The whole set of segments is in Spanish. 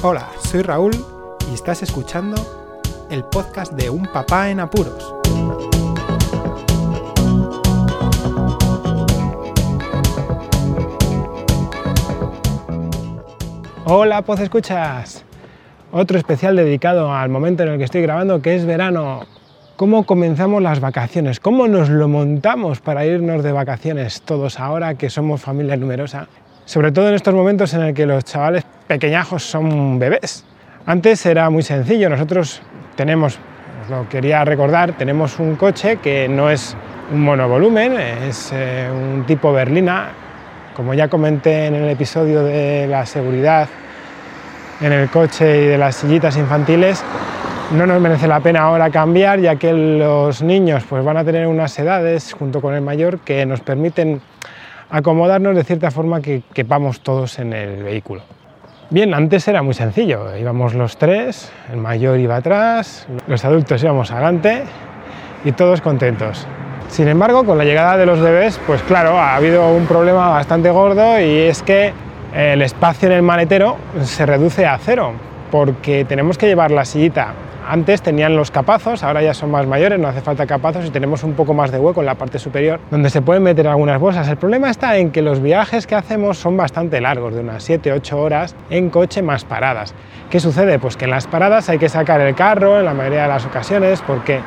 Hola, soy Raúl y estás escuchando el podcast de Un Papá en Apuros. Hola, Poz Escuchas. Otro especial dedicado al momento en el que estoy grabando, que es verano. ¿Cómo comenzamos las vacaciones? ¿Cómo nos lo montamos para irnos de vacaciones todos ahora que somos familia numerosa? Sobre todo en estos momentos en el que los chavales pequeñajos son bebés. Antes era muy sencillo, nosotros tenemos, os lo quería recordar, tenemos un coche que no es un monovolumen, es eh, un tipo berlina. Como ya comenté en el episodio de la seguridad en el coche y de las sillitas infantiles, no nos merece la pena ahora cambiar, ya que los niños pues, van a tener unas edades, junto con el mayor, que nos permiten acomodarnos de cierta forma que quepamos todos en el vehículo. Bien, antes era muy sencillo, íbamos los tres, el mayor iba atrás, los adultos íbamos adelante y todos contentos. Sin embargo, con la llegada de los bebés, pues claro, ha habido un problema bastante gordo y es que el espacio en el maletero se reduce a cero, porque tenemos que llevar la sillita antes tenían los capazos, ahora ya son más mayores, no hace falta capazos y tenemos un poco más de hueco en la parte superior donde se pueden meter algunas bolsas. El problema está en que los viajes que hacemos son bastante largos, de unas 7-8 horas en coche más paradas. ¿Qué sucede? Pues que en las paradas hay que sacar el carro en la mayoría de las ocasiones porque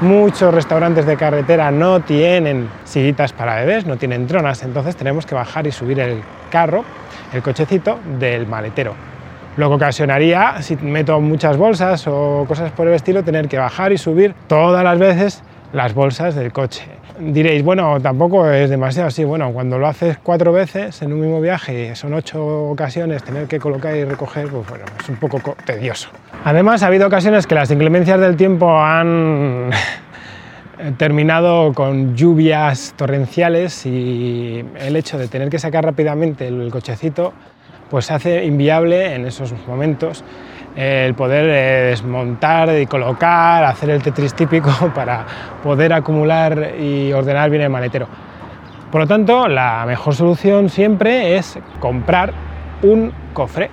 muchos restaurantes de carretera no tienen sillitas para bebés, no tienen tronas, entonces tenemos que bajar y subir el carro, el cochecito del maletero lo que ocasionaría, si meto muchas bolsas o cosas por el estilo, tener que bajar y subir todas las veces las bolsas del coche. Diréis, bueno, tampoco es demasiado así. Bueno, cuando lo haces cuatro veces en un mismo viaje, son ocho ocasiones, tener que colocar y recoger, pues bueno, es un poco tedioso. Además, ha habido ocasiones que las inclemencias del tiempo han terminado con lluvias torrenciales y el hecho de tener que sacar rápidamente el cochecito pues hace inviable en esos momentos el poder eh, desmontar y colocar, hacer el tetris típico para poder acumular y ordenar bien el maletero. Por lo tanto, la mejor solución siempre es comprar un cofre.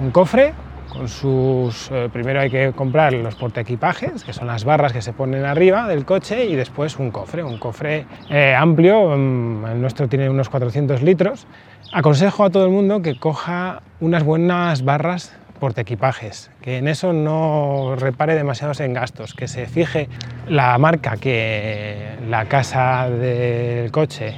Un cofre con sus... Eh, primero hay que comprar los portaequipajes, que son las barras que se ponen arriba del coche, y después un cofre, un cofre eh, amplio, mm, el nuestro tiene unos 400 litros, Aconsejo a todo el mundo que coja unas buenas barras portaequipajes, que en eso no repare demasiados en gastos, que se fije la marca que la casa del coche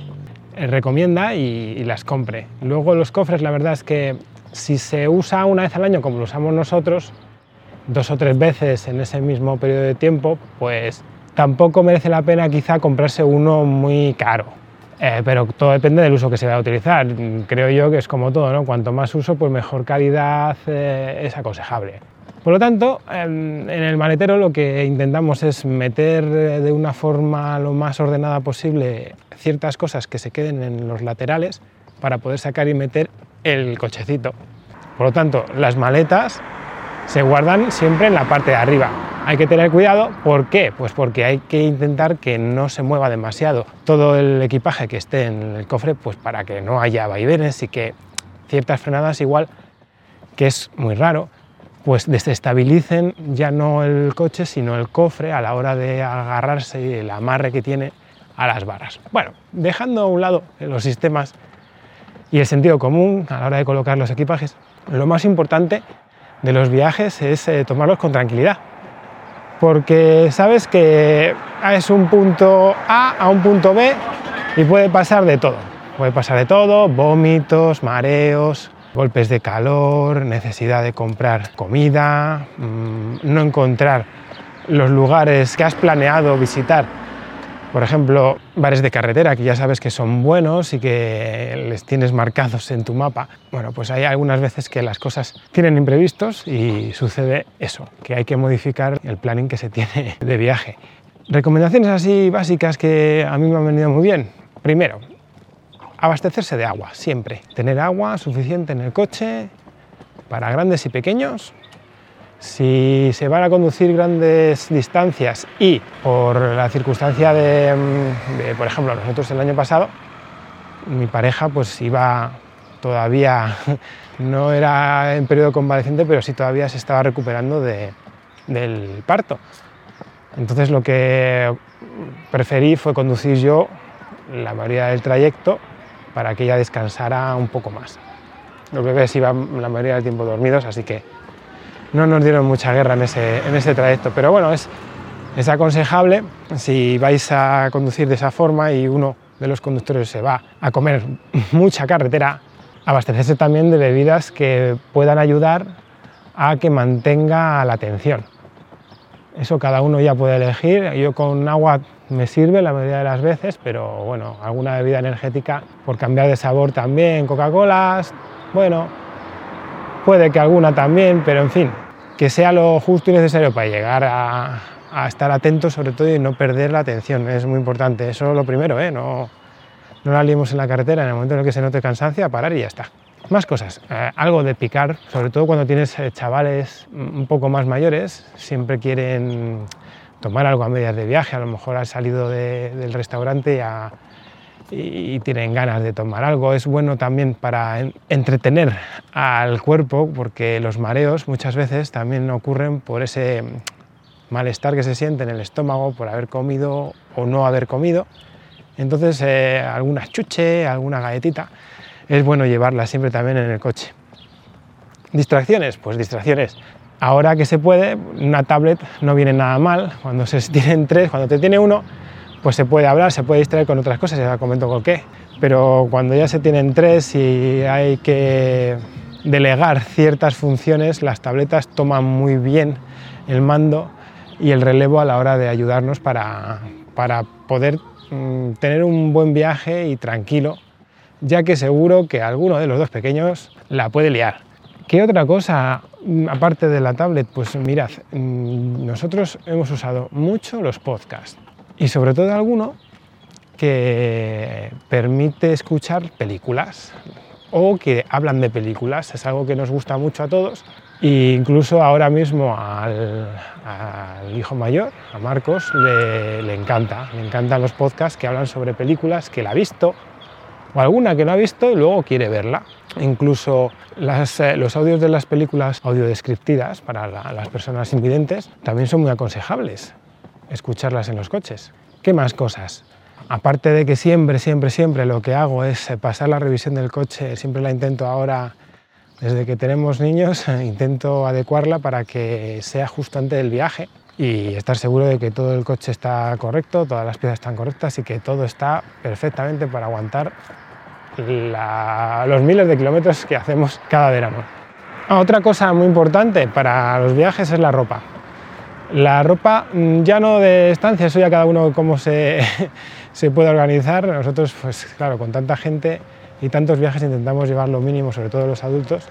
recomienda y, las compre. Luego los cofres, la verdad es que si se usa una vez al año como lo usamos nosotros, dos o tres veces en ese mismo periodo de tiempo, pues tampoco merece la pena quizá comprarse uno muy caro eh, pero todo depende del uso que se va a utilizar. Creo yo que es como todo, ¿no? cuanto más uso, pues mejor calidad eh, es aconsejable. Por lo tanto, en el maletero lo que intentamos es meter eh, de una forma lo más ordenada posible ciertas cosas que se queden en los laterales para poder sacar y meter el cochecito. Por lo tanto, las maletas se guardan siempre en la parte de arriba. Hay que tener cuidado, ¿por qué? Pues porque hay que intentar que no se mueva demasiado todo el equipaje que esté en el cofre, pues para que no haya vaivenes y que ciertas frenadas igual, que es muy raro, pues desestabilicen ya no el coche, sino el cofre a la hora de agarrarse y el amarre que tiene a las barras. Bueno, dejando a un lado los sistemas y el sentido común a la hora de colocar los equipajes, lo más importante de los viajes es eh, tomarlos con tranquilidad porque sabes que es un punto A a un punto B y puede pasar de todo. Puede pasar de todo, vómitos, mareos, golpes de calor, necesidad de comprar comida, mm, no encontrar los lugares que has planeado visitar por ejemplo, bares de carretera que ya sabes que son buenos y que les tienes marcados en tu mapa. Bueno, pues hay algunas veces que las cosas tienen imprevistos y sucede eso, que hay que modificar el planning que se tiene de viaje. Recomendaciones así básicas que a mí me han venido muy bien. Primero, abastecerse de agua, siempre. Tener agua suficiente en el coche para grandes y pequeños si se van a conducir grandes distancias y por la circunstancia de, por ejemplo, nosotros el año pasado, mi pareja pues iba todavía no era en periodo convaleciente, pero sí todavía se estaba recuperando del parto. Entonces lo que preferí fue conducir yo la mayoría del trayecto para que ella descansara un poco más. Los bebés iban la mayoría del tiempo dormidos, así que no nos dieron mucha guerra en ese, en ese trayecto. Pero bueno, es, es aconsejable si vais a conducir de esa forma y uno de los conductores se va a comer mucha carretera, abastecerse también de bebidas que puedan ayudar a que mantenga la atención. Eso cada uno ya puede elegir. Yo con agua me sirve la mayoría de las veces, pero bueno, alguna bebida energética por cambiar de sabor también, Coca-Colas, bueno, puede que alguna también, pero en fin, que sea lo justo y necesario para llegar a, estar atentos sobre todo y no perder la atención, es muy importante. Eso es lo primero, ¿eh? no, no la liemos en la carretera en el momento en el que se note cansancio, a parar y ya está. Más cosas, eh, algo de picar, sobre todo cuando tienes eh, chavales un poco más mayores, siempre quieren tomar algo a medias de viaje, a lo mejor has salido del restaurante y, tienen ganas de tomar algo. Es bueno también para entretener al cuerpo, porque los mareos muchas veces también ocurren por ese malestar que se siente en el estómago por haber comido o no haber comido. Entonces, eh, alguna chuche, alguna galletita es bueno llevarla siempre también en el coche. ¿Distracciones? Pues distracciones. Ahora que se puede, una tablet no viene nada mal. Cuando se tienen tres, cuando te tiene uno, pues se puede hablar, se puede distraer con otras cosas, ya comento con qué. Pero cuando ya se tienen tres y hay que delegar ciertas funciones, las tabletas toman muy bien el mando y el relevo a la hora de ayudarnos para, para poder mm, tener un buen viaje y tranquilo ya que seguro que alguno de los dos pequeños la puede liar. ¿Qué otra cosa mm, aparte de la tablet? Pues mirad, mm, nosotros hemos usado mucho los podcasts y sobre todo alguno que permite escuchar películas o que hablan de películas. Es algo que nos gusta mucho a todos e incluso ahora mismo al, hijo mayor, a Marcos, le, encanta. Le encantan los podcasts que hablan sobre películas que él ha visto o alguna que no ha visto y luego quiere verla. Incluso eh, los audios de las películas audiodescriptivas para las personas invidentes también son muy aconsejables escucharlas en los coches. ¿Qué más cosas? Aparte de que siempre, siempre, siempre lo que hago es eh, pasar la revisión del coche, siempre la intento ahora, desde que tenemos niños, intento adecuarla para que sea justo antes del viaje y estar seguro de que todo el coche está correcto, todas las piezas están correctas y que todo está perfectamente para aguantar los miles de kilómetros que hacemos cada verano. Ah, otra cosa muy importante para los viajes es la ropa. La ropa mm, ya no de estancia, eso ya cada uno cómo se, se puede organizar. Nosotros, pues claro, con tanta gente y tantos viajes intentamos llevar lo mínimo, sobre todo los adultos,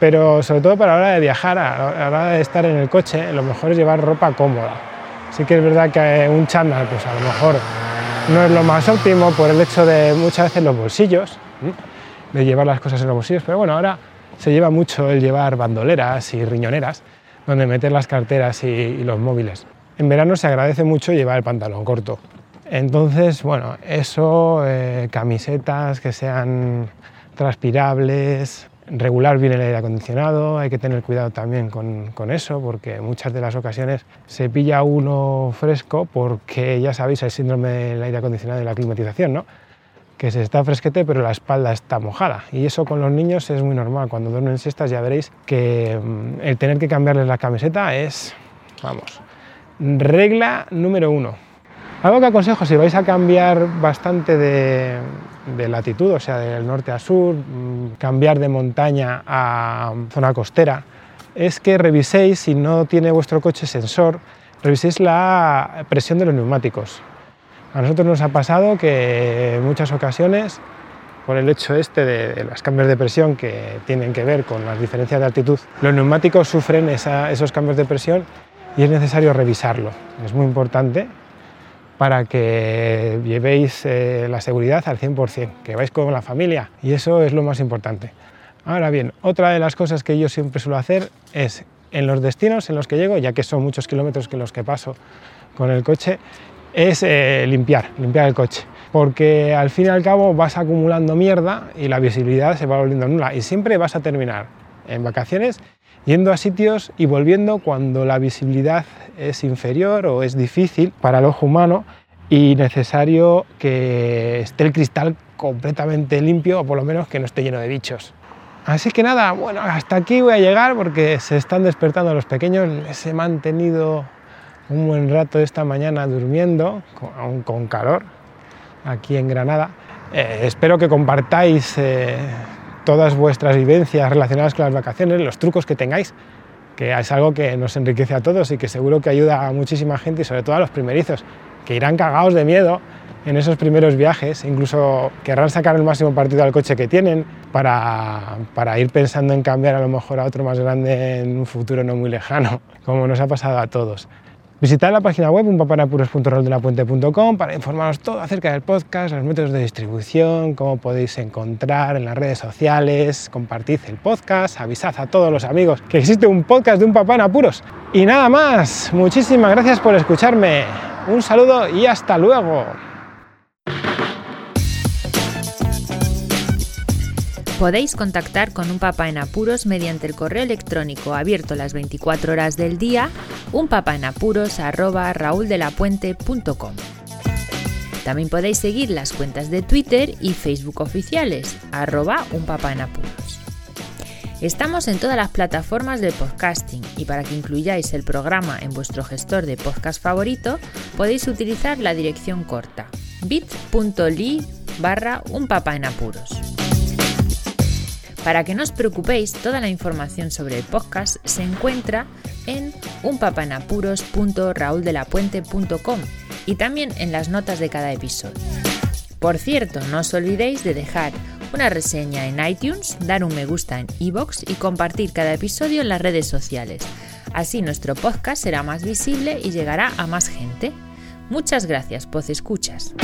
pero sobre todo para la hora de viajar, a la hora de estar en el coche, lo mejor es llevar ropa cómoda. Sí que es verdad que un chándal, pues a lo mejor no es lo más óptimo por el hecho de muchas veces los bolsillos, de llevar las cosas en los bolsillos, pero bueno, ahora se lleva mucho el llevar bandoleras y riñoneras, donde meter las carteras y, los móviles. En verano se agradece mucho llevar el pantalón corto. Entonces, bueno, eso, eh, camisetas que sean transpirables, regular bien el aire acondicionado, hay que tener cuidado también con, eso, porque muchas de las ocasiones se pilla uno fresco porque ya sabéis el síndrome del aire acondicionado y la climatización, ¿no? Que se está fresquete pero la espalda está mojada y eso con los niños es muy normal, cuando duermen siestas ya veréis que mm, el tener que cambiarles la camiseta es, vamos, regla número uno. Algo que aconsejo si vais a cambiar bastante de, latitud, o sea, del norte a sur, mm, cambiar de montaña a zona costera, es que reviséis, si no tiene vuestro coche sensor, reviséis la presión de los neumáticos. A nosotros nos ha pasado que en muchas ocasiones, por el hecho este de, los cambios de presión que tienen que ver con las diferencias de altitud, los neumáticos sufren esos cambios de presión y es necesario revisarlo. Es muy importante para que llevéis eh, la seguridad al 100%, que vais con la familia y eso es lo más importante. Ahora bien, otra de las cosas que yo siempre suelo hacer es en los destinos en los que llego, ya que son muchos kilómetros que los que paso con el coche, es eh, limpiar, limpiar el coche. porque al fin y al cabo vas acumulando mierda y la visibilidad se va volviendo nula y siempre vas a terminar en vacaciones yendo a sitios y volviendo cuando la visibilidad es inferior o es difícil para el ojo humano y necesario que esté el cristal completamente limpio o por lo menos que no esté lleno de bichos. Así que nada, bueno, hasta aquí voy a llegar porque se están despertando los pequeños. Les he mantenido un buen rato esta mañana durmiendo, aún con calor, aquí en Granada. Eh, espero que compartáis eh, todas vuestras vivencias relacionadas con las vacaciones, los trucos que tengáis, que es algo que nos enriquece a todos y que seguro que ayuda a muchísima gente y sobre todo a los primerizos, que irán cagados de miedo en esos primeros viajes, incluso querrán sacar el máximo partido al coche que tienen para, para, ir pensando en cambiar a lo mejor a otro más grande en un futuro no muy lejano, como nos ha pasado a todos. Visitad la página web unpapanapuros.roldelapuente.com para informaros todo acerca del podcast, los métodos de distribución, cómo podéis encontrar en las redes sociales, compartid el podcast, avisad a todos los amigos que existe un podcast de un papá en apuros. Y nada más, muchísimas gracias por escucharme. Un saludo y hasta luego. Podéis contactar con un papá en apuros mediante el correo electrónico abierto las 24 horas del día, unpapaenapuros@rauldelapuente.com. También podéis seguir las cuentas de Twitter y Facebook oficiales, arroba unpapaenapuros. Estamos en todas las plataformas de podcasting y para que incluyáis el programa en vuestro gestor de podcast favorito podéis utilizar la dirección corta bit.ly barra. Para que no os preocupéis, toda la información sobre el podcast se encuentra en unpapanapuros.rauldelapuente.com y también en las notas de cada episodio. Por cierto, no os olvidéis de dejar una reseña en iTunes, dar un me gusta en iBox y compartir cada episodio en las redes sociales. Así nuestro podcast será más visible y llegará a más gente. Muchas gracias, Poz Escuchas.